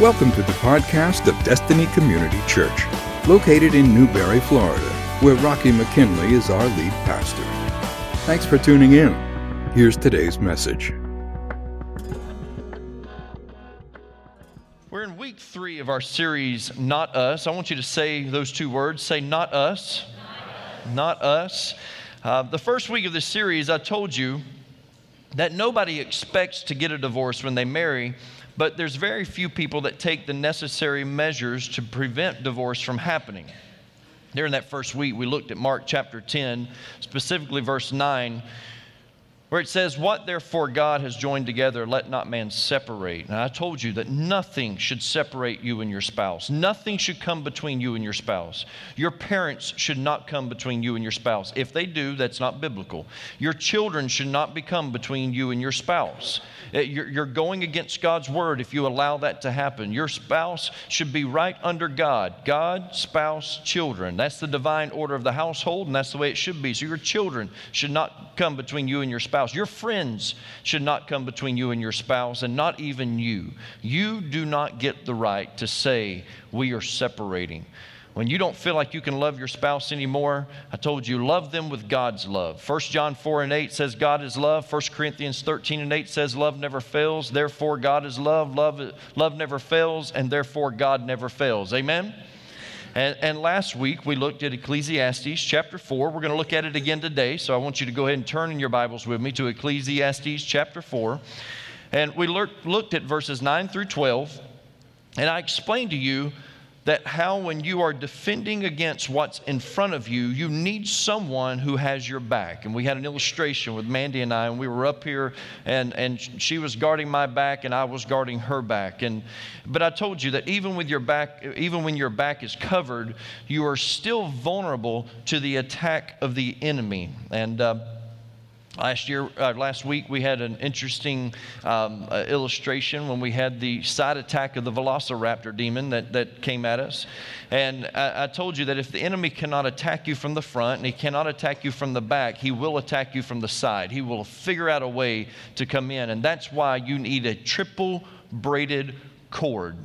Welcome to the podcast of Destiny Community Church, located in Newberry, Florida, where Rocky McKinley is our lead pastor. Thanks for tuning in. Here's today's message. We're in week three of our series, Not Us. I want you to say those two words say, Not Us. Not Us. Uh, the first week of this series, I told you that nobody expects to get a divorce when they marry, but there's very few people that take the necessary measures to prevent divorce from happening. During that first week, we looked at Mark chapter 10, specifically verse 9, where it says, What therefore God has joined together, let not man separate. And I told you that nothing should separate you and your spouse. Nothing should come between you and your spouse. Your parents should not come between you and your spouse. If they do, that's not biblical. Your children should not become between you and your spouse. Uh, you're going against God's word if you allow that to happen. Your spouse should be right under God God, spouse, children. That's the divine order of the household, and that's the way it should be. So your children should not come between you and your spouse. Your friends should not come between you and your spouse, and not even you. You do not get the right to say, We are separating. When you don't feel like you can love your spouse anymore, I told you, love them with God's love. 1 John 4 and 8 says God is love. 1 Corinthians 13 and 8 says love never fails. Therefore, God is love. Love, love never fails, and therefore, God never fails. Amen? And, and, last week we looked at Ecclesiastes chapter 4. We're going to look at it again today. So I want you to go ahead and turn in your Bibles with me to Ecclesiastes chapter 4. And we looked at verses 9 through 12. And I explained to you that how, when you are defending against what's in front of you, you need someone who has your back. And we had an illustration with Mandy and I, and we were up here, and, and she was guarding my back, and I was guarding her back. And, but I told you that even with your back, even when your back is covered, you are still vulnerable to the attack of the enemy. And uh, Last year, uh, last week, we had an interesting um, uh, illustration when we had the side attack of the velociraptor demon that, that came at us. And I, I, told you that if the enemy cannot attack you from the front and he cannot attack you from the back, he will attack you from the side. He will figure out a way to come in. And that's why you need a triple braided cord.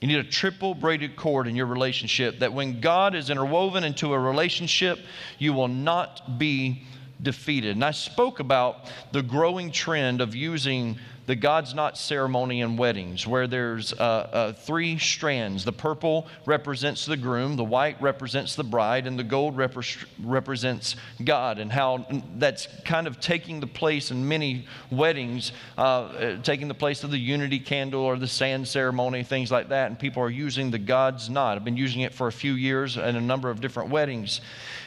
You need a triple braided cord in your relationship that when God is interwoven into a relationship, you will not be defeated. And I spoke about the growing trend of using the God's Knot ceremony in weddings, where there's uh, uh, three strands. The purple represents the groom, the white represents the bride, and the gold rep- represents God, and how that's kind of taking the place in many weddings, uh, uh, taking the place of the unity candle or the sand ceremony, things like that. And people are using the God's Knot. I've been using it for a few years in a number of different weddings.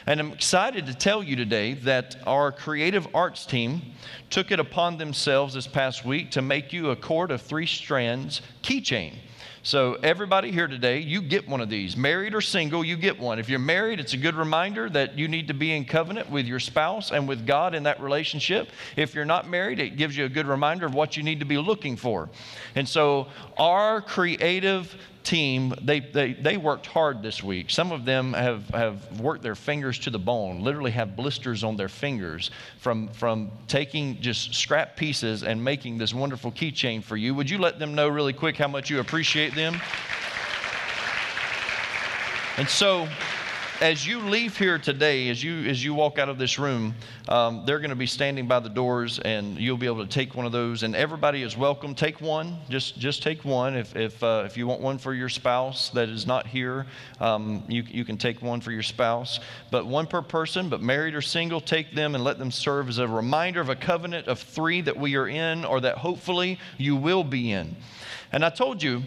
And I'm excited to tell you today that our creative arts team took it upon themselves this past week to make you a cord of three strands keychain. So, everybody here today, you get one of these. Married or single, you get one. If you're married, it's a good reminder that you need to be in covenant with your spouse and with God in that relationship. If you're not married, it gives you a good reminder of what you need to be looking for. And so, our creative team, they, they, they worked hard this week. Some of them have, have worked their fingers to the bone, literally have blisters on their fingers from, from taking just scrap pieces and making this wonderful keychain for you. Would you let them know really quick how much you appreciate them? And so, as you leave here today, as you as you walk out of this room, um, they're going to be standing by the doors, and you'll be able to take one of those. And everybody is welcome. Take one. Just just take one. If if uh, if you want one for your spouse that is not here, um, you you can take one for your spouse. But one per person. But married or single, take them and let them serve as a reminder of a covenant of three that we are in, or that hopefully you will be in. And I told you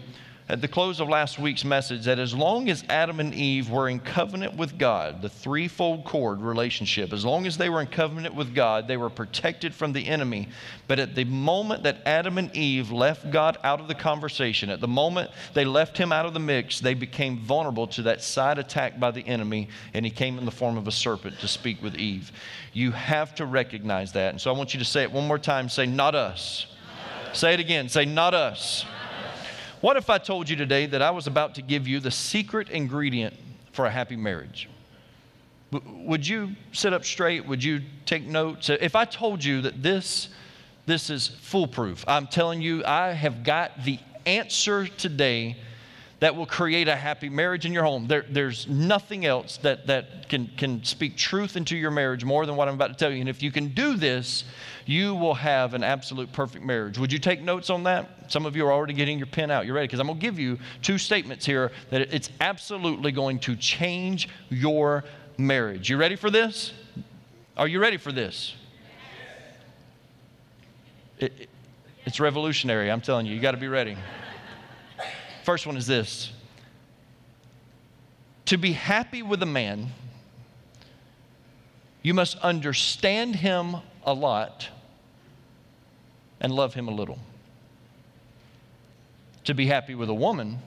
at the close of last week's message that as long as Adam and Eve were in covenant with God, the threefold cord relationship, as long as they were in covenant with God, they were protected from the enemy. But at the moment that Adam and Eve left God out of the conversation, at the moment they left him out of the mix, they became vulnerable to that side attack by the enemy, and he came in the form of a serpent to speak with Eve. You have to recognize that. And so I want you to say it one more time say, Not us. Not us. Say it again. Say, Not us. Not what if I told you today that I was about to give you the secret ingredient for a happy marriage? Would you sit up straight? Would you take notes? Uh, if I told you that this, this is foolproof, I'm telling you, I have got the answer today that will create a happy marriage in your home. There, there's nothing else that, that can, can speak truth into your marriage more than what I'm about to tell you. And if you can do this, you will have an absolute perfect marriage. Would you take notes on that? Some of you are already getting your pen out. You're ready? Because I'm going to give you two statements here that it's absolutely going to change your marriage. You ready for this? Are you ready for this? It, it, it's revolutionary, I'm telling you. You got to be ready. First one is this To be happy with a man, you must understand him a lot and love him a little. To be happy with a woman,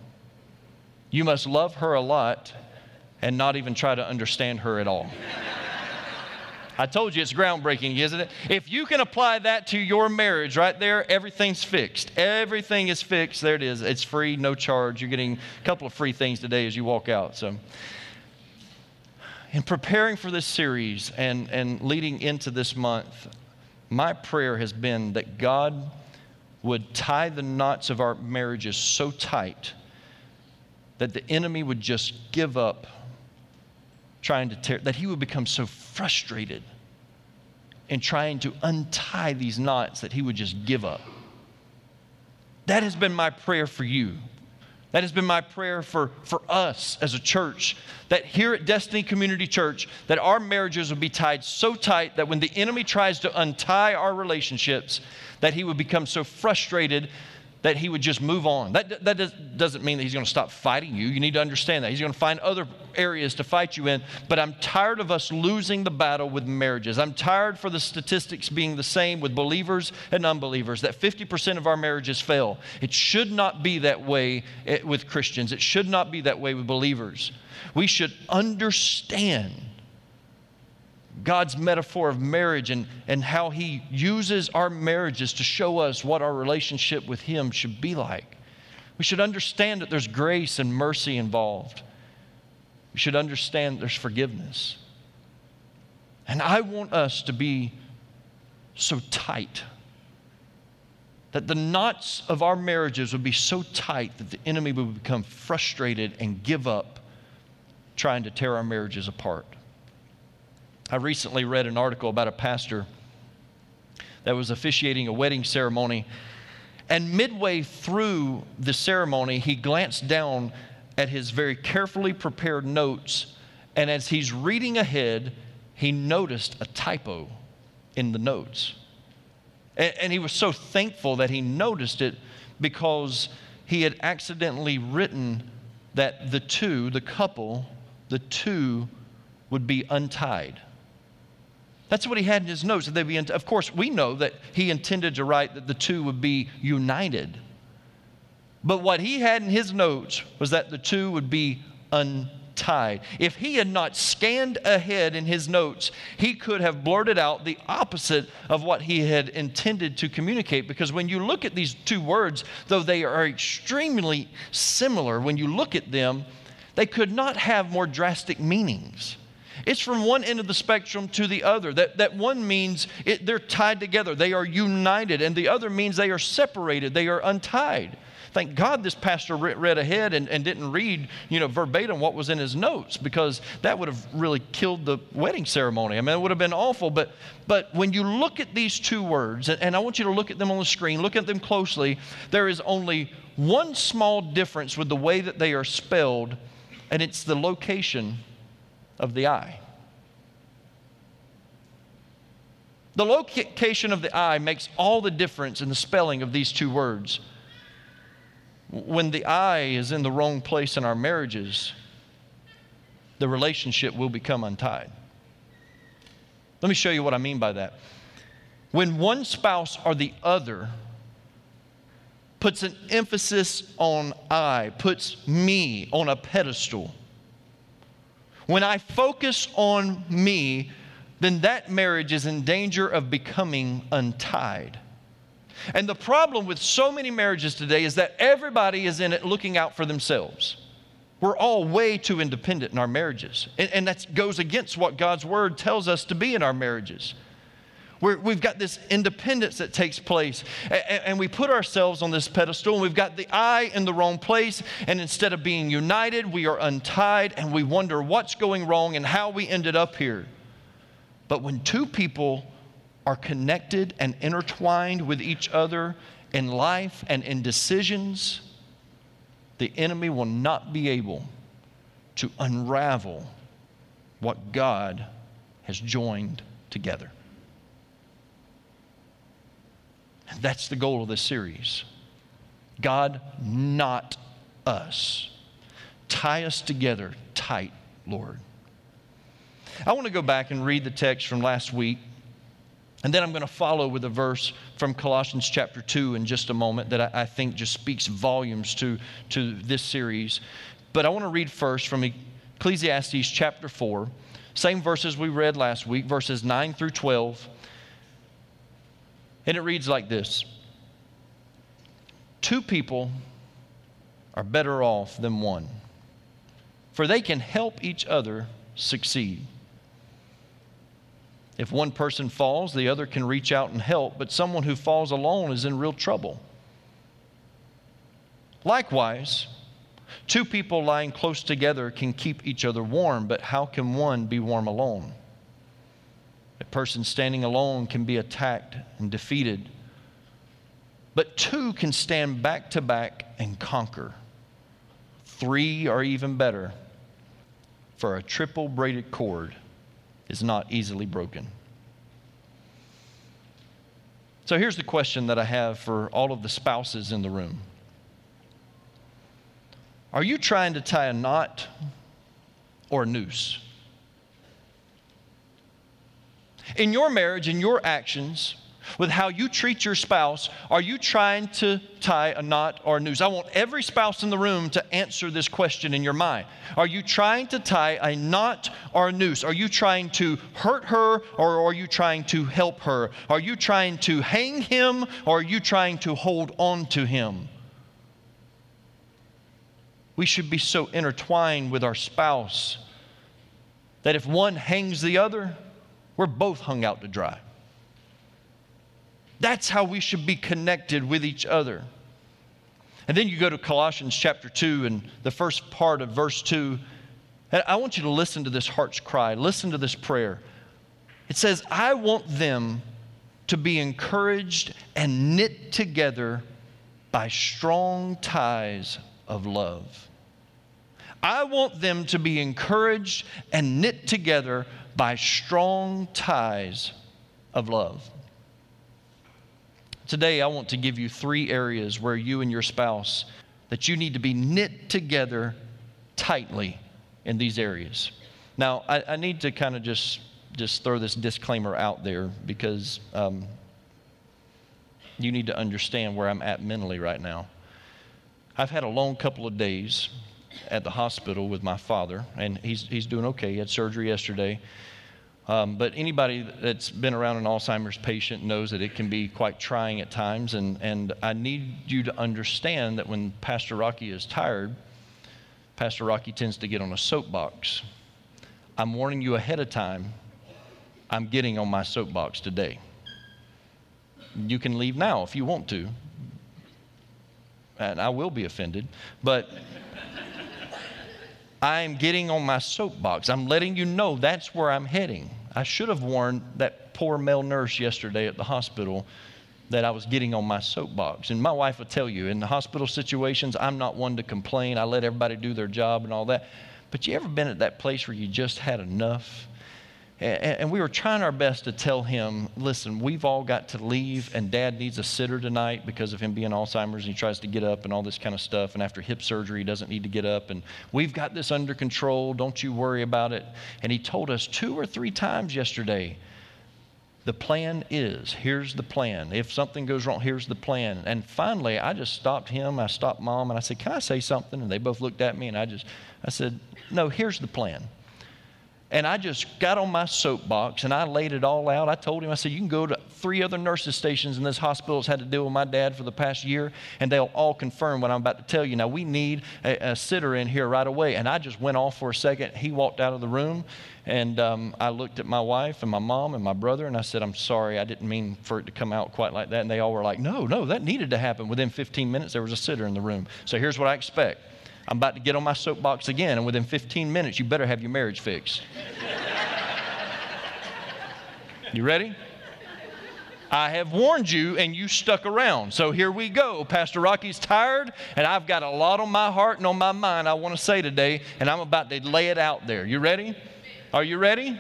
you must love her a lot and not even try to understand her at all. I told you it's groundbreaking, isn't it? If you can apply that to your marriage right there, everything's fixed. Everything is fixed. There it is. It's free, no charge. You're getting a couple of free things today as you walk out. So, in preparing for this series and, and leading into this month, my prayer has been that God would tie the knots of our marriages so tight that the enemy would just give up trying to tear, that he would become so frustrated in trying to untie these knots that he would just give up. That has been my prayer for you. That has been my prayer for, for us as a church, that here at Destiny Community Church, that our marriages would be tied so tight that when the enemy tries to untie our relationships, that he would become so frustrated that he would just move on. That, that does, doesn't mean that he's going to stop fighting you. You need to understand that. He's going to find other areas to fight you in. But I'm tired of us losing the battle with marriages. I'm tired for the statistics being the same with believers and unbelievers, that 50% of our marriages fail. It should not be that way eh, with Christians, it should not be that way with believers. We should understand God's metaphor of marriage and, and how He uses our marriages to show us what our relationship with Him should be like. We should understand that there's grace and mercy involved. We should understand there's forgiveness. And I want us to be so tight that the knots of our marriages would be so tight that the enemy would become frustrated and give up trying to tear our marriages apart. I recently read an article about a pastor that was officiating a wedding ceremony. And midway through the ceremony, he glanced down at his very carefully prepared notes. And as he's reading ahead, he noticed a typo in the notes. And, and he was so thankful that he noticed it because he had accidentally written that the two, the couple, the two would be untied. That's what he had in his notes. That be, of course, we know that he intended to write that the two would be united. But what he had in his notes was that the two would be untied. If he had not scanned ahead in his notes, he could have blurted out the opposite of what he had intended to communicate. Because when you look at these two words, though they are extremely similar, when you look at them, they could not have more drastic meanings. It's from one end of the spectrum to the other. That, that one means it, they're tied together, they are united, and the other means they are separated, they are untied. Thank God this pastor read ahead and, and didn't read, you know, verbatim what was in his notes because that would have really killed the wedding ceremony. I mean, it would have been awful. But, but when you look at these two words, and I want you to look at them on the screen, look at them closely, there is only one small difference with the way that they are spelled, and it's the location of the eye. The location of the eye makes all the difference in the spelling of these two words. When the eye is in the wrong place in our marriages, the relationship will become untied. Let me show you what I mean by that. When one spouse or the other puts an emphasis on I, puts me on a pedestal, when I focus on me, then that marriage is in danger of becoming untied. And the problem with so many marriages today is that everybody is in it looking out for themselves. We're all way too independent in our marriages. And, and that goes against what God's word tells us to be in our marriages. We have got this independence that takes place. And, and we put ourselves on this pedestal, and we've got the eye in the wrong place. And instead of being united, we are untied, and we wonder what's going wrong and how we ended up here. But when two people are connected and intertwined with each other in life and in decisions, the enemy will not be able to unravel what God has joined together. And that's the goal of this series. God, not us. Tie us together tight, Lord. I want to go back and read the text from last week. And then I'm going to follow with a verse from Colossians chapter 2 in just a moment that I, I think just speaks volumes to, to this series. But I want to read first from Ecclesiastes chapter 4, same verses we read last week, verses 9 through 12. And it reads like this Two people are better off than one, for they can help each other succeed. If one person falls, the other can reach out and help, but someone who falls alone is in real trouble. Likewise, two people lying close together can keep each other warm, but how can one be warm alone? A person standing alone can be attacked and defeated, but two can stand back to back and conquer. Three are even better, for a triple braided cord is not easily broken. So here's the question that I have for all of the spouses in the room Are you trying to tie a knot or a noose? In your marriage, in your actions, with how you treat your spouse, are you trying to tie a knot or a noose? I want every spouse in the room to answer this question in your mind. Are you trying to tie a knot or a noose? Are you trying to hurt her or are you trying to help her? Are you trying to hang him or are you trying to hold on to him? We should be so intertwined with our spouse that if one hangs the other, we're both hung out to dry. That's how we should be connected with each other. And then you go to Colossians chapter 2 and the first part of verse 2. And I want you to listen to this heart's cry. Listen to this prayer. It says, I want them to be encouraged and knit together by strong ties of love. I want them to be encouraged and knit together by strong ties of love. Today, I want to give you three areas where you and your spouse that you need to be knit together tightly in these areas. Now, I, I need to kind of just just throw this disclaimer out there because um, you need to understand where I'm at mentally right now. I've had a long couple of days at the hospital with my father, and he's, he's doing okay. He had surgery yesterday. Um, but anybody that's been around an Alzheimer's patient knows that it can be quite trying at times. And, and I need you to understand that when Pastor Rocky is tired, Pastor Rocky tends to get on a soapbox. I'm warning you ahead of time, I'm getting on my soapbox today. You can leave now if you want to, and I will be offended, but I'm getting on my soapbox. I'm letting you know that's where I'm heading. I should have warned that poor male nurse yesterday at the hospital that I was getting on my soapbox. And my wife will tell you, in the hospital situations, I'm not one to complain. I let everybody do their job and all that. But you ever been at that place where you just had enough? And we were trying our best to tell him, listen, we've all got to leave, and dad needs a sitter tonight because of him being Alzheimer's, and he tries to get up and all this kind of stuff. And after hip surgery, he doesn't need to get up. And we've got this under control. Don't you worry about it. And he told us two or three times yesterday, the plan is here's the plan. If something goes wrong, here's the plan. And finally, I just stopped him. I stopped mom, and I said, Can I say something? And they both looked at me, and I just, I said, No, here's the plan And I just got on my soapbox and I laid it all out. I told him, I said, You can go to three other nurses' stations in this hospital that's had to deal with my dad for the past year, and they'll all confirm what I'm about to tell you. Now, we need a, a sitter in here right away. And I just went off for a second. He walked out of the room, and um, I looked at my wife and my mom and my brother, and I said, I'm sorry, I didn't mean for it to come out quite like that. And they all were like, No, no, that needed to happen. Within 15 minutes, there was a sitter in the room. So here's what I expect. I'm about to get on my soapbox again, and within 15 minutes, you better have your marriage fixed. You ready? I have warned you and you stuck around. So here we go. Pastor Rocky's tired, and I've got a lot on my heart and on my mind I want to say today, and I'm about to lay it out there. You ready? Are you ready?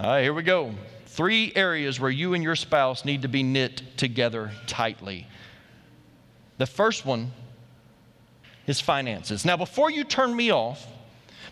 All right, here we go. Three areas where you and your spouse need to be knit together tightly. The first one is finances. Now, before you turn me off,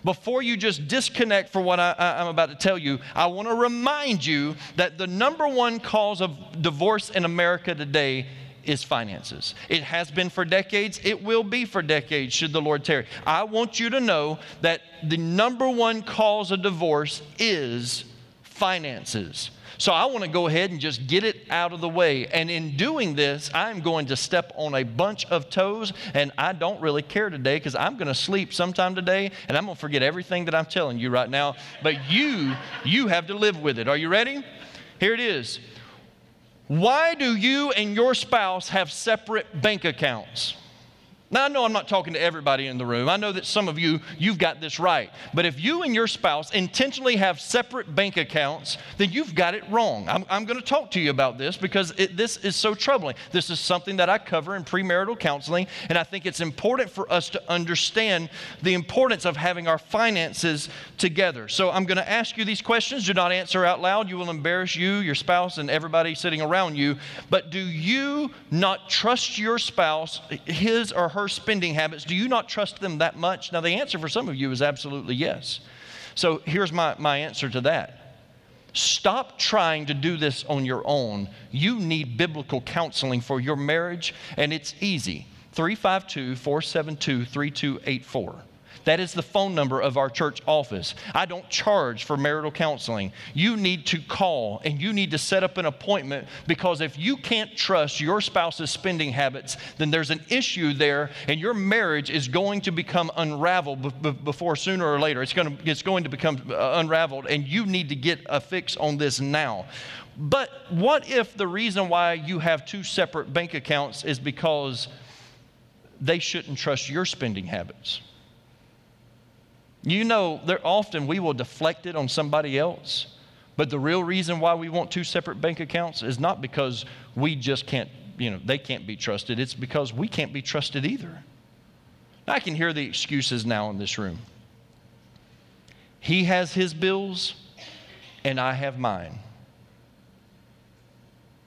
before you just disconnect for what I, am about to tell you, I want to remind you that the number one cause of divorce in America today is finances. It has been for decades. It will be for decades, should the Lord tarry. I want you to know that the number one cause of divorce is finances. So I want to go ahead and just get it out of the way. And in doing this, I'm going to step on a bunch of toes, and I don't really care today because I'm going to sleep sometime today, and I'm going to forget everything that I'm telling you right now. But you, you have to live with it. Are you ready? Here it is. Why do you and your spouse have separate bank accounts? Now, I know I'm not talking to everybody in the room. I know that some of you, you've got this right. But if you and your spouse intentionally have separate bank accounts, then you've got it wrong. I'm, I'm going to talk to you about this because it, this is so troubling. This is something that I cover in premarital counseling, and I think it's important for us to understand the importance of having our finances together. So I'm going to ask you these questions. Do not answer out loud. You will embarrass you, your spouse, and everybody sitting around you. But do you not trust your spouse, his or her spending habits, do you not trust them that much? Now, the answer for some of you is absolutely yes. So here's my, my answer to that. Stop trying to do this on your own. You need biblical counseling for your marriage, and it's easy. 352 472 3284. That is the phone number of our church office. I don't charge for marital counseling. You need to call and you need to set up an appointment because if you can't trust your spouse's spending habits, then there's an issue there and your marriage is going to become unraveled before sooner or later. It's going to, it's going to become uh, unraveled and you need to get a fix on this now. But what if the reason why you have two separate bank accounts is because they shouldn't trust your spending habits? You know, there often we will deflect it on somebody else, but the real reason why we want two separate bank accounts is not because we just can't, you know, they can't be trusted. It's because we can't be trusted either. I can hear the excuses now in this room. He has his bills, and I have mine.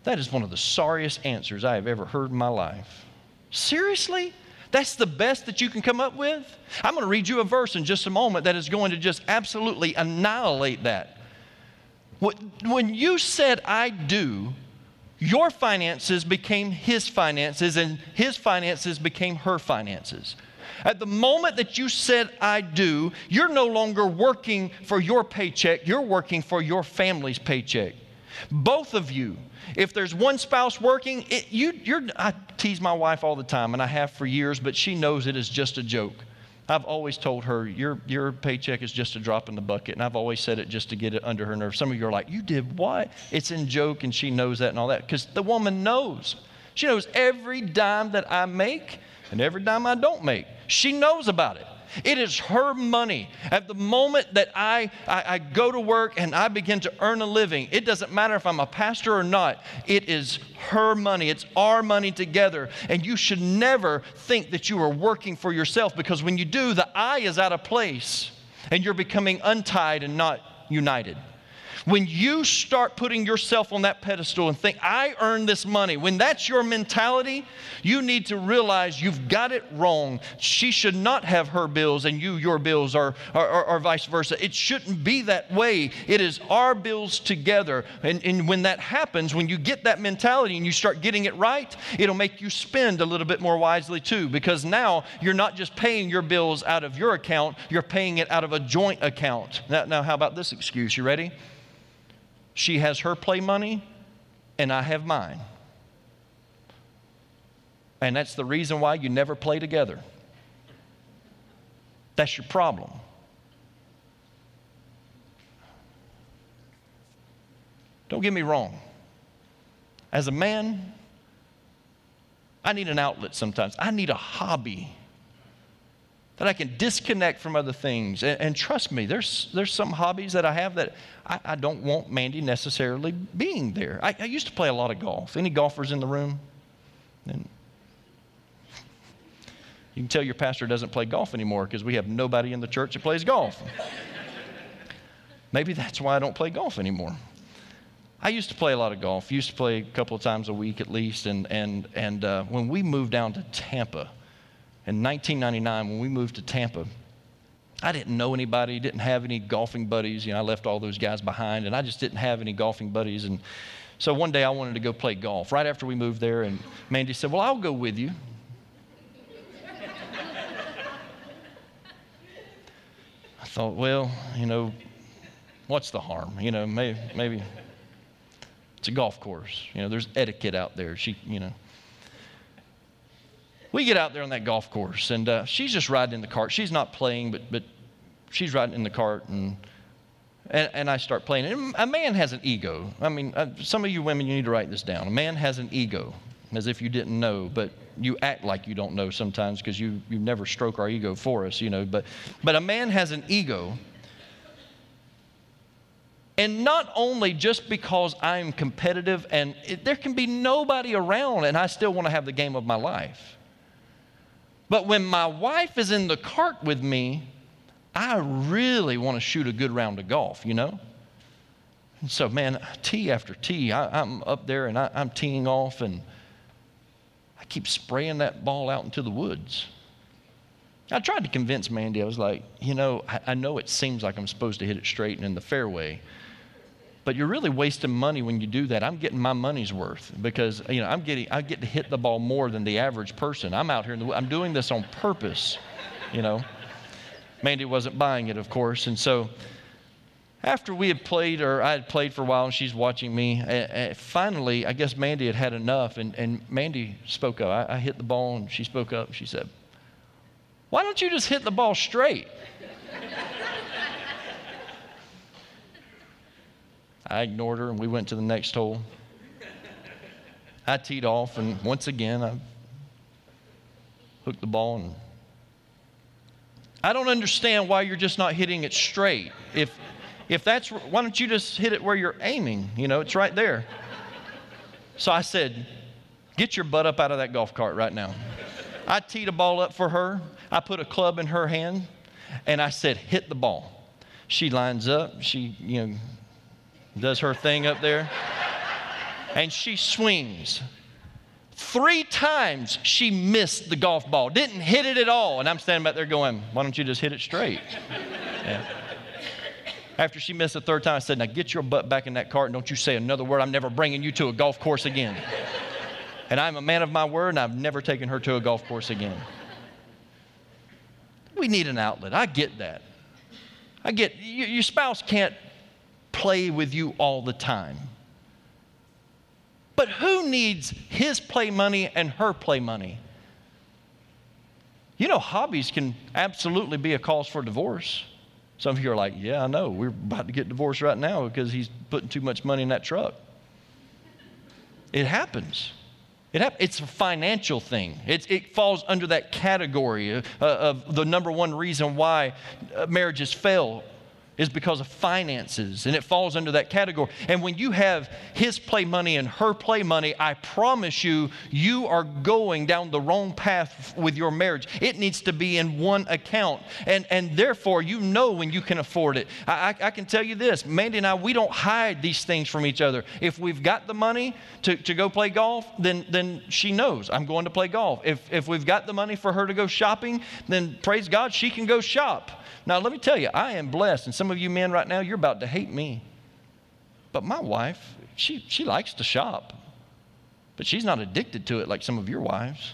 That is one of the sorriest answers I have ever heard in my life. Seriously? That's the best that you can come up with? I'm going to read you a verse in just a moment that is going to just absolutely annihilate that. When you said, I do, your finances became his finances, and his finances became her finances. At the moment that you said, I do, you're no longer working for your paycheck, you're working for your family's paycheck. Both of you if there's one spouse working, it, you, you're, I tease my wife all the time, and I have for years, but she knows it is just a joke. I've always told her, your, your paycheck is just a drop in the bucket. And I've always said it just to get it under her nerve. Some of you are like, You did what? It's in joke, and she knows that and all that. Because the woman knows. She knows every dime that I make and every dime I don't make. She knows about it. It is her money. At the moment that I, I, I, go to work and I begin to earn a living, it doesn't matter if I'm a pastor or not, it is her money. It's our money together. And you should never think that you are working for yourself because when you do, the I is out of place and you're becoming untied and not united. When you start putting yourself on that pedestal and think, I earned this money, when that's your mentality, you need to realize you've got it wrong. She should not have her bills and you your bills, or, or, or, or vice versa. It shouldn't be that way. It is our bills together. And, and when that happens, when you get that mentality and you start getting it right, it'll make you spend a little bit more wisely too, because now you're not just paying your bills out of your account, you're paying it out of a joint account. Now, now how about this excuse? You ready? She has her play money, and I have mine. And that's the reason why you never play together. That's your problem. Don't get me wrong. As a man, I need an outlet sometimes. I need a hobby that I can disconnect from other things. And, and, trust me, there's, there's some hobbies that I have that I, I don't want Mandy necessarily being there. I, I, used to play a lot of golf. Any golfers in the room? And you can tell your pastor doesn't play golf anymore because we have nobody in the church that plays golf. Maybe that's why I don't play golf anymore. I used to play a lot of golf. Used to play a couple of times a week at least. And and and uh, when we moved down to Tampa, in 1999, when we moved to Tampa, I didn't know anybody, didn't have any golfing buddies. You know, I left all those guys behind, and I just didn't have any golfing buddies. And so one day I wanted to go play golf right after we moved there, and Mandy said, Well, I'll go with you. I thought, well, you know, what's the harm? You know, maybe, maybe it's a golf course. You know, there's etiquette out there. She, you know we get out there on that golf course, and uh, she's just riding in the cart. She's not playing, but, but she's riding in the cart, and, and, and I start playing. And a man has an ego. I mean, uh, some of you women, you need to write this down. A man has an ego, as if you didn't know, but you act like you don't know sometimes because you, you never stroke our ego for us, you know. But, but a man has an ego. And not only just because I'm competitive and it, there can be nobody around and I still want to have the game of my life. But when my wife is in the cart with me, I really want to shoot a good round of golf, you know? And so, man, tee after tee, I, am up there and I, I'm teeing off and I keep spraying that ball out into the woods. I tried to convince Mandy, I was like, you know, I, I know it seems like I'm supposed to hit it straight and in the fairway, but you're really wasting money when you do that. I'm getting my money's worth because you know I'm getting I get to hit the ball more than the average person. I'm out here the, I'm doing this on purpose, you know. Mandy wasn't buying it, of course, and so after we had played, or I had played for a while, and she's watching me. Finally, I guess Mandy had had enough, and, and Mandy spoke up. I, I hit the ball, and she spoke up. She said, "Why don't you just hit the ball straight?" I ignored her and we went to the next hole. I teed off, and once again, I hooked the ball. And I don't understand why you're just not hitting it straight. If, if that's, why don't you just hit it where you're aiming? You know, it's right there. So I said, Get your butt up out of that golf cart right now. I teed a ball up for her. I put a club in her hand, and I said, Hit the ball. She lines up. She, you know, does her thing up there. And she swings. Three times she missed the golf ball, didn't hit it at all. And I'm standing back there going, Why don't you just hit it straight? Yeah. After she missed the third time, I said, Now get your butt back in that cart and don't you say another word. I'm never bringing you to a golf course again. And I'm a man of my word and I've never taken her to a golf course again. We need an outlet. I get that. I get your spouse can't play with you all the time. But who needs his play money and her play money? You know, hobbies can absolutely be a cause for divorce. Some of you are like, yeah, I know. We're about to get divorced right now because he's putting too much money in that truck. It happens. It hap- it's a financial thing. It, it falls under that category of, uh, of the number one reason why uh, marriages fail is because of finances, and it falls under that category. And when you have his play money and her play money, I promise you, you are going down the wrong path with your marriage. It needs to be in one account, and, and therefore, you know when you can afford it. I, I, I can tell you this Mandy and I, we don't hide these things from each other. If we've got the money to, to go play golf, then, then she knows I'm going to play golf. If, if we've got the money for her to go shopping, then praise God, she can go shop. Now, let me tell you, I am blessed, and some of you men right now, you're about to hate me. But my wife, she, she likes to shop, but she's not addicted to it like some of your wives.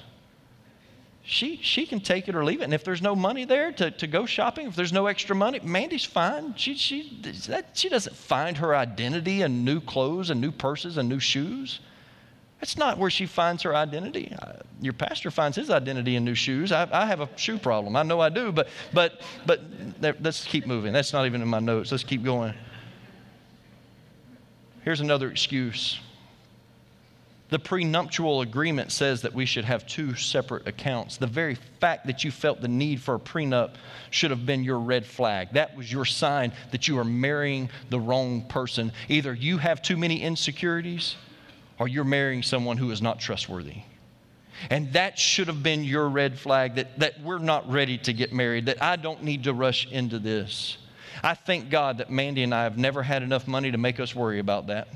She, she can take it or leave it. And if there's no money there to, to go shopping, if there's no extra money, Mandy's fine. She, she, that, she doesn't find her identity in new clothes and new purses and new shoes. That's not where she finds her identity. Uh, your pastor finds his identity in new shoes. I, I have a shoe problem. I know I do, but, but, but let's keep moving. That's not even in my notes. Let's keep going. Here's another excuse. The prenuptial agreement says that we should have two separate accounts. The very fact that you felt the need for a prenup should have been your red flag. That was your sign that you are marrying the wrong person. Either you have too many insecurities or you're marrying someone who is not trustworthy. And that should have been your red flag that, that we're not ready to get married, that I don't need to rush into this. I thank God that Mandy and I have never had enough money to make us worry about that.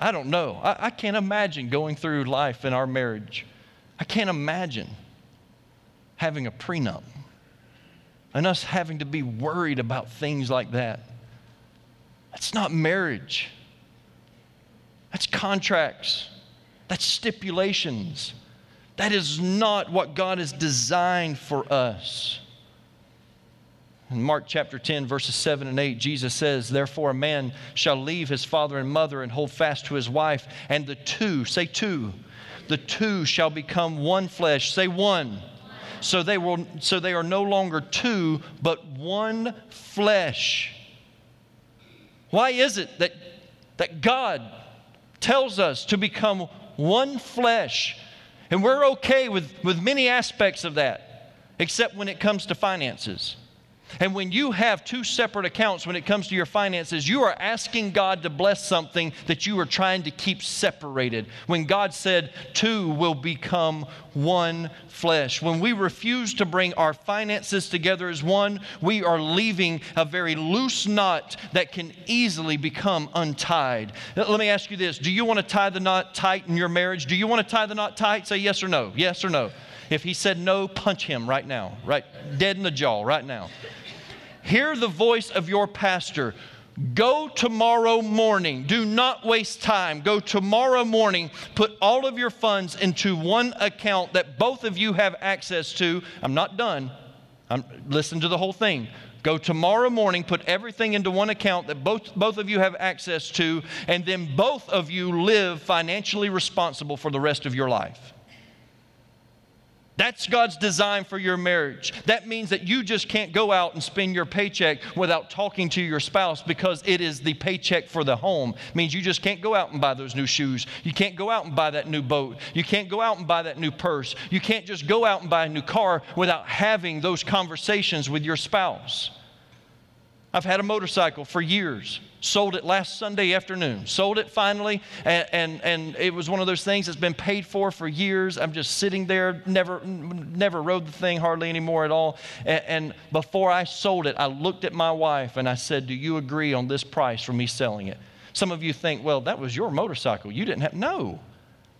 I don't know. I, I, can't imagine going through life in our marriage. I can't imagine having a prenup and us having to be worried about things like that. That's not marriage. That's contracts. That's stipulations. That is not what God has designed for us. In Mark chapter 10, verses 7 and 8, Jesus says, Therefore, a man shall leave his father and mother and hold fast to his wife, and the two, say two, the two shall become one flesh. Say one. So they, will, so they are no longer two, but one flesh. Why is it that, that God tells us to become one flesh? And we're okay with, with many aspects of that, except when it comes to finances. And when you have two separate accounts when it comes to your finances, you are asking God to bless something that you are trying to keep separated. When God said, two will become one flesh. When we refuse to bring our finances together as one, we are leaving a very loose knot that can easily become untied. Let me ask you this Do you want to tie the knot tight in your marriage? Do you want to tie the knot tight? Say yes or no. Yes or no. If he said no, punch him right now, right dead in the jaw right now. Hear the voice of your pastor. Go tomorrow morning. Do not waste time. Go tomorrow morning. Put all of your funds into one account that both of you have access to. I'm not done. I'm, listen to the whole thing. Go tomorrow morning, put everything into one account that both, both of you have access to, and then both of you live financially responsible for the rest of your life. That's God's design for your marriage. That means that you just can't go out and spend your paycheck without talking to your spouse because it is the paycheck for the home. It means you just can't go out and buy those new shoes. You can't go out and buy that new boat. You can't go out and buy that new purse. You can't just go out and buy a new car without having those conversations with your spouse. I've had a motorcycle for years. Sold it last Sunday afternoon. Sold it finally, and, and, and, it was one of those things that's been paid for for years. I'm just sitting there, never, never rode the thing hardly anymore at all. And, and before I sold it, I looked at my wife and I said, Do you agree on this price for me selling it? Some of you think, Well, that was your motorcycle. You didn't have. No.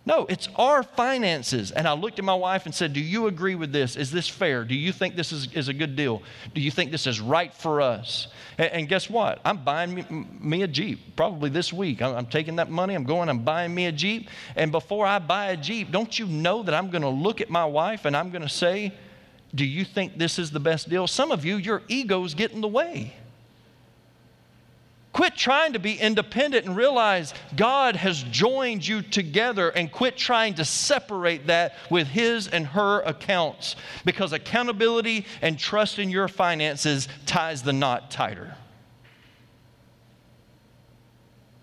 No, it's our finances. And I looked at my wife and said, Do you agree with this? Is this fair? Do you think this is, is a good deal? Do you think this is right for us? And, and guess what? I'm buying me, me, a Jeep probably this week. I'm, I'm taking that money, I'm going, I'm buying me a Jeep. And before I buy a Jeep, don't you know that I'm going to look at my wife and I'm going to say, Do you think this is the best deal? Some of you, your egos get in the way. Quit trying to be independent and realize God has joined you together and quit trying to separate that with His and her accounts because accountability and trust in your finances ties the knot tighter.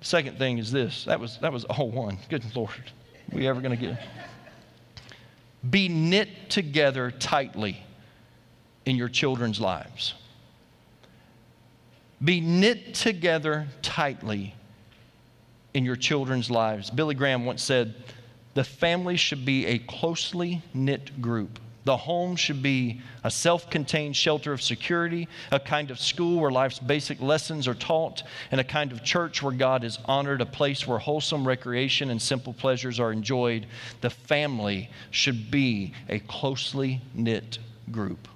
Second thing is this that was, that was all one. Good Lord. Are We ever going to get? Be knit together tightly in your children's lives. Be knit together tightly in your children's lives. Billy Graham once said, The family should be a closely knit group. The home should be a self contained shelter of security, a kind of school where life's basic lessons are taught, and a kind of church where God is honored, a place where wholesome recreation and simple pleasures are enjoyed. The family should be a closely knit group.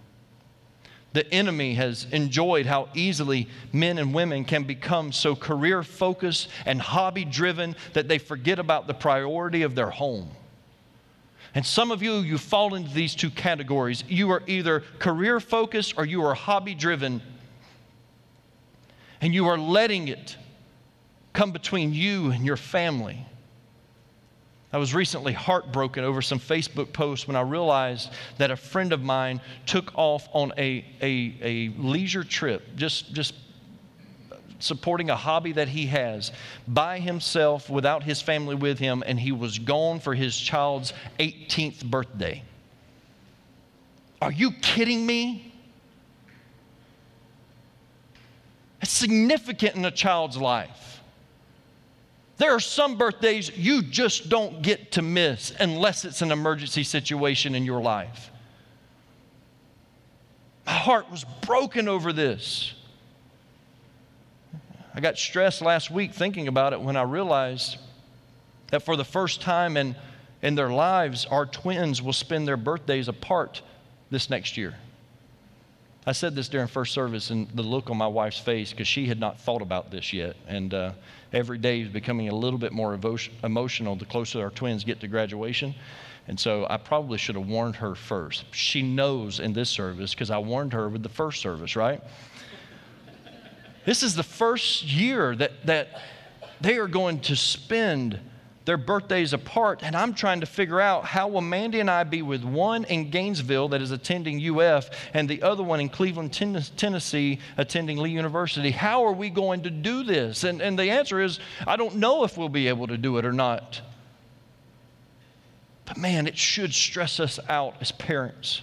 The enemy has enjoyed how easily men and women can become so career focused and hobby driven that they forget about the priority of their home. And some of you, you fall into these two categories. You are either career focused or you are hobby driven. And you are letting it come between you and your family. I was recently heartbroken over some Facebook posts when I realized that a friend of mine took off on a, a, a leisure trip, just, just supporting a hobby that he has by himself without his family with him, and he was gone for his child's 18th birthday. Are you kidding me? It's significant in a child's life. There are some birthdays you just don't get to miss unless it's an emergency situation in your life. My heart was broken over this. I got stressed last week thinking about it when I realized that for the first time in, in their lives, our twins will spend their birthdays apart this next year. I said this during first service, and the look on my wife's face, because she had not thought about this yet. And uh, every day is becoming a little bit more emotional the closer our twins get to graduation. And so I probably should have warned her first. She knows in this service because I warned her with the first service, right? this is the first year that, that they are going to spend their birthdays apart, and I'm trying to figure out how will Mandy and I be with one in Gainesville that is attending UF and the other one in Cleveland, Tennessee, attending Lee University. How are we going to do this? And, and the answer is, I don't know if we'll be able to do it or not. But man, it should stress us out as parents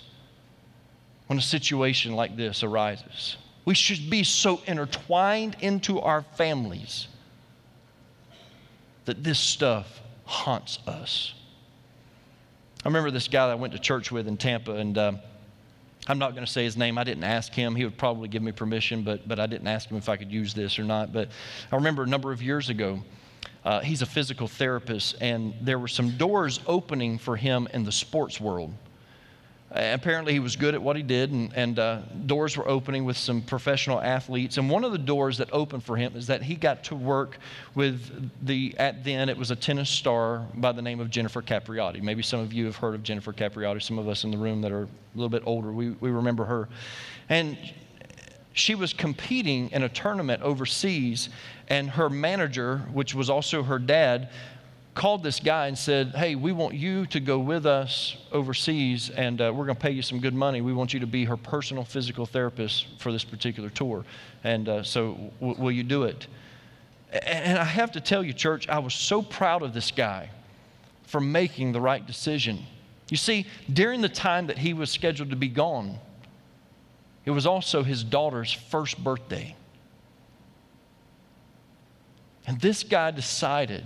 when a situation like this arises. We should be so intertwined into our families that this stuff haunts us. I remember this guy that I went to church with in Tampa, and uh, I'm not going to say his name. I didn't ask him. He would probably give me permission, but, but I didn't ask him if I could use this or not. But I remember a number of years ago, uh, he's a physical therapist, and there were some doors opening for him in the sports world. Uh, apparently, he was good at what he did, and, and uh, doors were opening with some professional athletes. And one of the doors that opened for him is that he got to work with the, at then, it was a tennis star by the name of Jennifer Capriati. Maybe some of you have heard of Jennifer Capriati. Some of us in the room that are a little bit older, we, we remember her. And she was competing in a tournament overseas, and her manager, which was also her dad, called this guy and said, Hey, we want you to go with us overseas and uh, we're going to pay you some good money. We want you to be her personal physical therapist for this particular tour. And uh, so, w- will you do it? And I have to tell you, church, I was so proud of this guy for making the right decision. You see, during the time that he was scheduled to be gone, it was also his daughter's first birthday. And this guy decided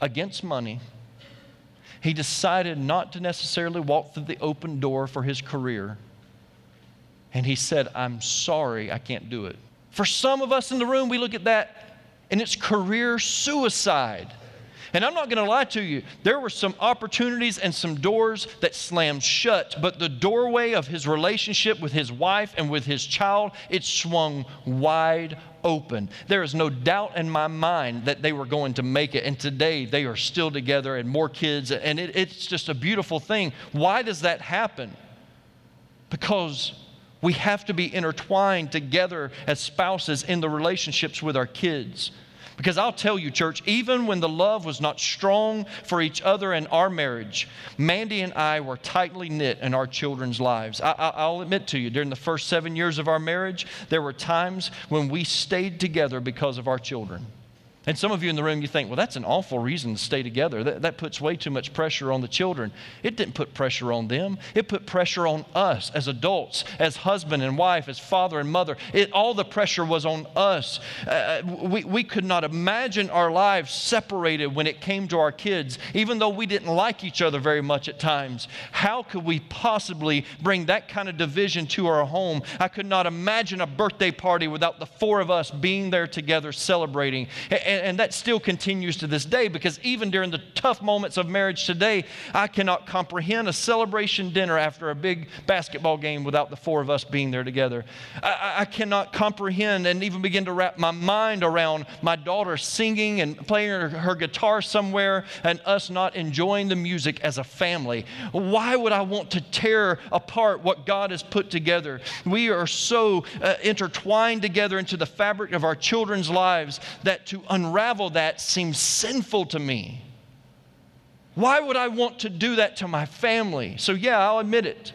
against money. He decided not to necessarily walk through the open door for his career. And he said, I'm sorry, I can't do it. For some of us in the room, we look at that and it's career suicide. And I'm not going to lie to you, there were some opportunities and some doors that slammed shut, but the doorway of his relationship with his wife and with his child, it swung wide open. There is no doubt in my mind that they were going to make it. And today they are still together and more kids. And it, it's just a beautiful thing. Why does that happen? Because we have to be intertwined together as spouses in the relationships with our kids. Because I'll tell you, church, even when the love was not strong for each other in our marriage, Mandy and I were tightly knit in our children's lives. I, will admit to you, during the first seven years of our marriage, there were times when we stayed together because of our children. And some of you in the room, you think, well, that's an awful reason to stay together. That, that puts way too much pressure on the children. It didn't put pressure on them, it put pressure on us as adults, as husband and wife, as father and mother. It, all the pressure was on us. Uh, uh, we, we could not imagine our lives separated when it came to our kids, even though we didn't like each other very much at times. How could we possibly bring that kind of division to our home? I could not imagine a birthday party without the four of us being there together celebrating. And, and that still continues to this day because even during the tough moments of marriage today, I cannot comprehend a celebration dinner after a big basketball game without the four of us being there together. I, I cannot comprehend and even begin to wrap my mind around my daughter singing and playing her, her guitar somewhere and us not enjoying the music as a family. Why would I want to tear apart what God has put together? We are so uh, intertwined together into the fabric of our children's lives that to unravel that seems sinful to me. Why would I want to do that to my family? So, yeah, I'll admit it.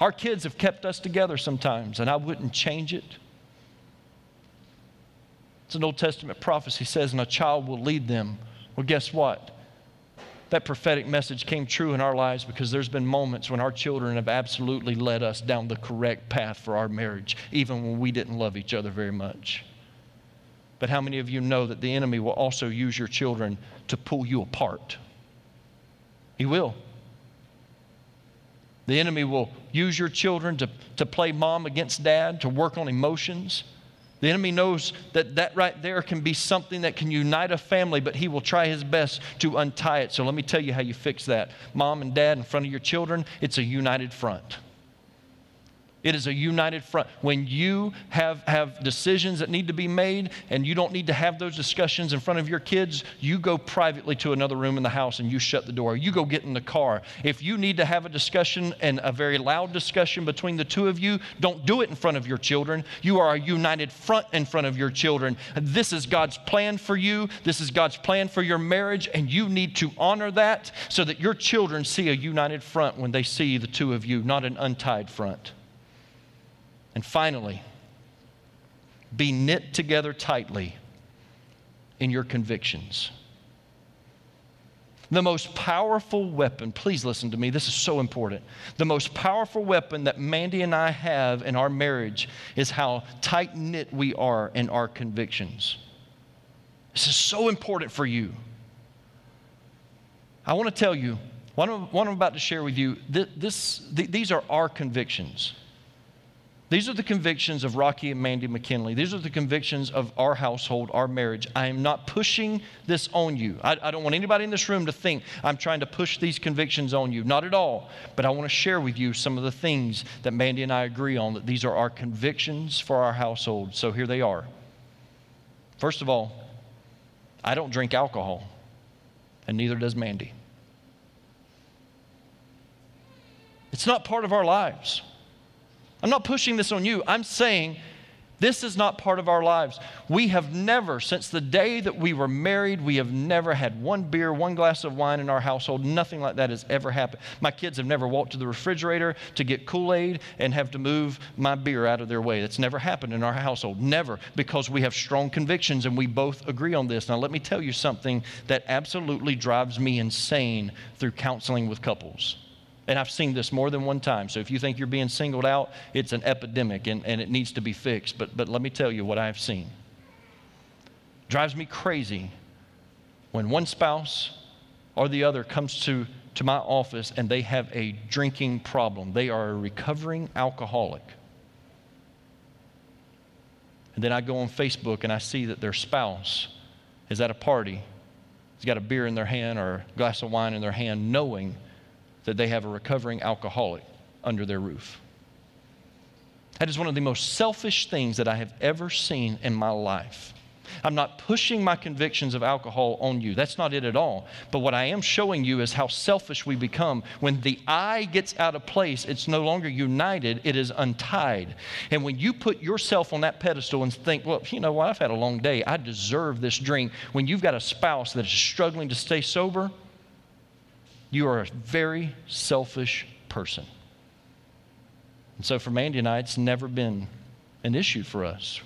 Our kids have kept us together sometimes, and I wouldn't change it. It's an Old Testament prophecy says, and a child will lead them. Well, guess what? That prophetic message came true in our lives because there's been moments when our children have absolutely led us down the correct path for our marriage, even when we didn't love each other very much. But how many of you know that the enemy will also use your children to pull you apart? He will. The enemy will use your children to, to play mom against dad, to work on emotions. The enemy knows that that right there can be something that can unite a family, but he will try his best to untie it. So let me tell you how you fix that. Mom and dad in front of your children, it's a united front. It is a united front. When you have, have decisions that need to be made and you don't need to have those discussions in front of your kids, you go privately to another room in the house and you shut the door. You go get in the car. If you need to have a discussion and a very loud discussion between the two of you, don't do it in front of your children. You are a united front in front of your children. This is God's plan for you. This is God's plan for your marriage, and you need to honor that so that your children see a united front when they see the two of you, not an untied front. And finally, be knit together tightly in your convictions. The most powerful weapon, please listen to me, this is so important. The most powerful weapon that Mandy and I have in our marriage is how tight knit we are in our convictions. This is so important for you. I want to tell you, what I'm, what I'm about to share with you, this, this, these are our convictions. These are the convictions of Rocky and Mandy McKinley. These are the convictions of our household, our marriage. I am not pushing this on you. I, I, don't want anybody in this room to think I'm trying to push these convictions on you. Not at all. But I want to share with you some of the things that Mandy and I agree on, that these are our convictions for our household. So here they are. First of all, I don't drink alcohol, and neither does Mandy. It's not part of our lives. I'm not pushing this on you. I'm saying this is not part of our lives. We have never, since the day that we were married, we have never had one beer, one glass of wine in our household. Nothing like that has ever happened. My kids have never walked to the refrigerator to get Kool Aid and have to move my beer out of their way. That's never happened in our household. Never, because we have strong convictions and we both agree on this. Now, let me tell you something that absolutely drives me insane through counseling with couples. And I've seen this more than one time. So if you think you're being singled out, it's an epidemic and, and it needs to be fixed. But, but let me tell you what I've seen. Drives me crazy when one spouse or the other comes to, to my office and they have a drinking problem. They are a recovering alcoholic. And then I go on Facebook and I see that their spouse is at a party, He's got a beer in their hand or a glass of wine in their hand, knowing that they have a recovering alcoholic under their roof. That is one of the most selfish things that I have ever seen in my life. I'm not pushing my convictions of alcohol on you. That's not it at all. But what I am showing you is how selfish we become. When the I gets out of place, it's no longer united, it is untied. And when you put yourself on that pedestal and think, well, you know what, I've had a long day, I deserve this drink. When you've got a spouse that is struggling to stay sober, you are a very selfish person. And so for Mandy and I, it's never been an issue for us.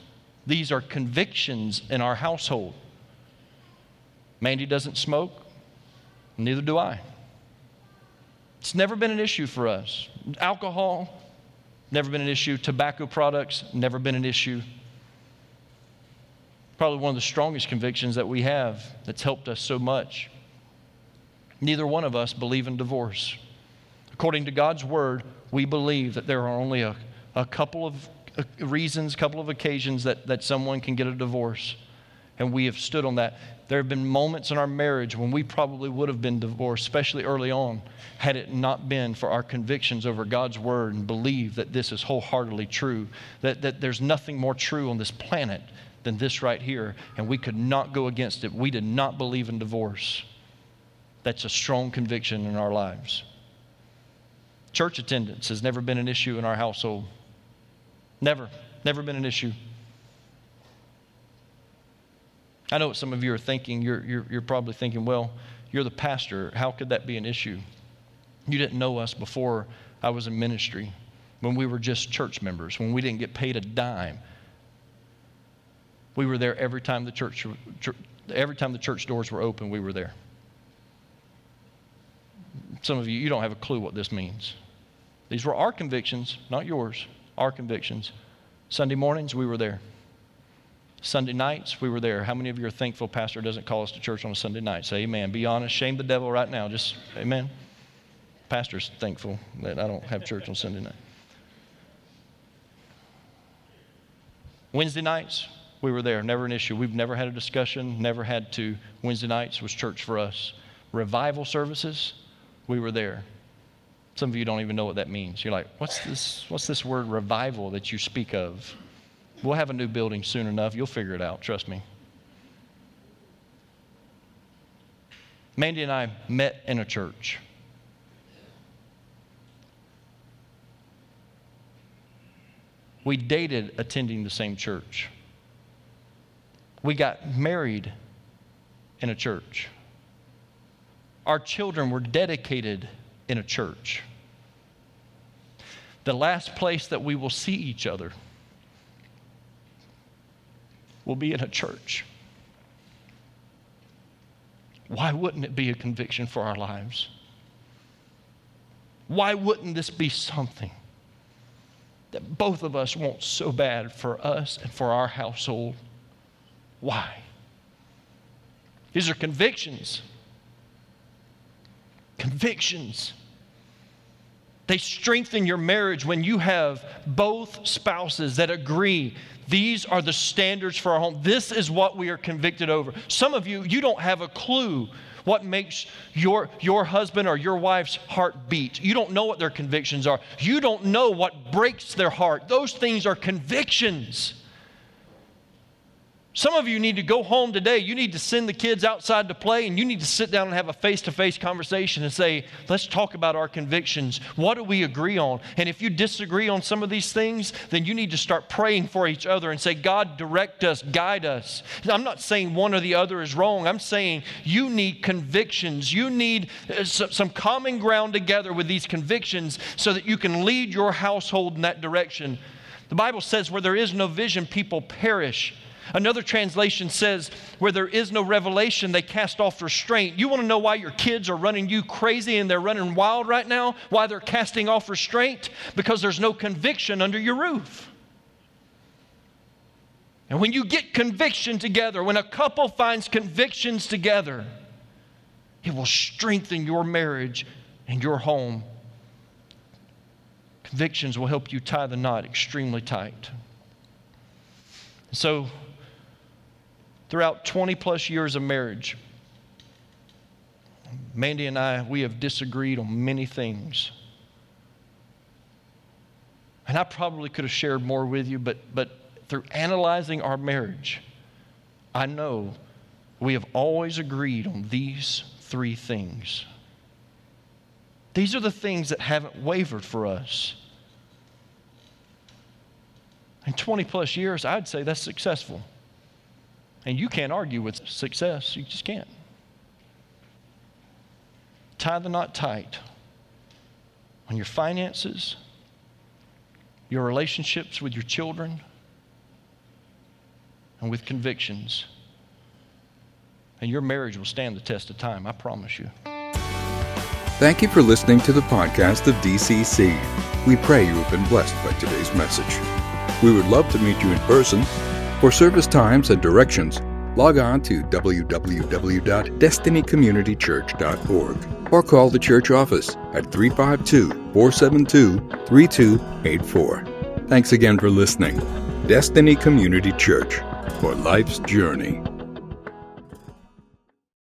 These are convictions in our household. Mandy doesn't smoke, neither do I. It's never been an issue for us. Alcohol, never been an issue. Tobacco products, never been an issue. Probably one of the strongest convictions that we have that's helped us so much. Neither one of us believe in divorce. According to God's word, we believe that there are only a, a couple of reasons, a couple of occasions that, that someone can get a divorce. And we have stood on that. There have been moments in our marriage when we probably would have been divorced, especially early on, had it not been for our convictions over God's word and believe that this is wholeheartedly true, that, that there's nothing more true on this planet than this right here, and we could not go against it. We did not believe in divorce. That's a strong conviction in our lives. Church attendance has never been an issue in our household. Never, never been an issue. I know what some of you are thinking. You're, you're, you're probably thinking, well, you're the pastor. How could that be an issue? You didn't know us before I was in ministry, when we were just church members, when we didn't get paid a dime. We were there every time the church, every time the church doors were open, we were there. Some of you, you don't have a clue what this means. These were our convictions, not yours, our convictions. Sunday mornings, we were there. Sunday nights, we were there. How many of you are thankful Pastor doesn't call us to church on a Sunday night? Say amen. Be honest. Shame the devil right now. Just amen. Pastor's thankful that I don't have church on Sunday night. Wednesday nights, we were there. Never an issue. We've never had a discussion, never had to. Wednesday nights was church for us. Revival services, we were there. Some of you don't even know what that means. You're like, what's this, what's this word revival that you speak of? We'll have a new building soon enough. You'll figure it out, trust me. Mandy and I met in a church. We dated attending the same church. We got married in a church. Our children were dedicated in a church. The last place that we will see each other will be in a church. Why wouldn't it be a conviction for our lives? Why wouldn't this be something that both of us want so bad for us and for our household? Why? These are convictions. Convictions. They strengthen your marriage when you have both spouses that agree these are the standards for our home. This is what we are convicted over. Some of you, you don't have a clue what makes your, your husband or your wife's heart beat. You don't know what their convictions are. You don't know what breaks their heart. Those things are convictions. Some of you need to go home today. You need to send the kids outside to play and you need to sit down and have a face to face conversation and say, let's talk about our convictions. What do we agree on? And if you disagree on some of these things, then you need to start praying for each other and say, God, direct us, guide us. I'm not saying one or the other is wrong. I'm saying you need convictions. You need uh, some common ground together with these convictions so that you can lead your household in that direction. The Bible says, where there is no vision, people perish. Another translation says, where there is no revelation, they cast off restraint. You want to know why your kids are running you crazy and they're running wild right now? Why they're casting off restraint? Because there's no conviction under your roof. And when you get conviction together, when a couple finds convictions together, it will strengthen your marriage and your home. Convictions will help you tie the knot extremely tight. So, throughout 20 plus years of marriage, Mandy and I, we have disagreed on many things. And I probably could have shared more with you, but, but through analyzing our marriage, I know we have always agreed on these three things. These are the things that haven't wavered for us. In 20 plus years, I'd say that's successful. And you can't argue with success, you just can't. Tie the knot tight on your finances, your relationships with your children, and with convictions. And your marriage will stand the test of time, I promise you. Thank you for listening to the podcast of DCC. We pray you have been blessed by today's message. We would love to meet you in person. For service times and directions, log on to www.destinycommunitychurch.org or call the church office at 352 472 3284. Thanks again for listening. Destiny Community Church for life's journey.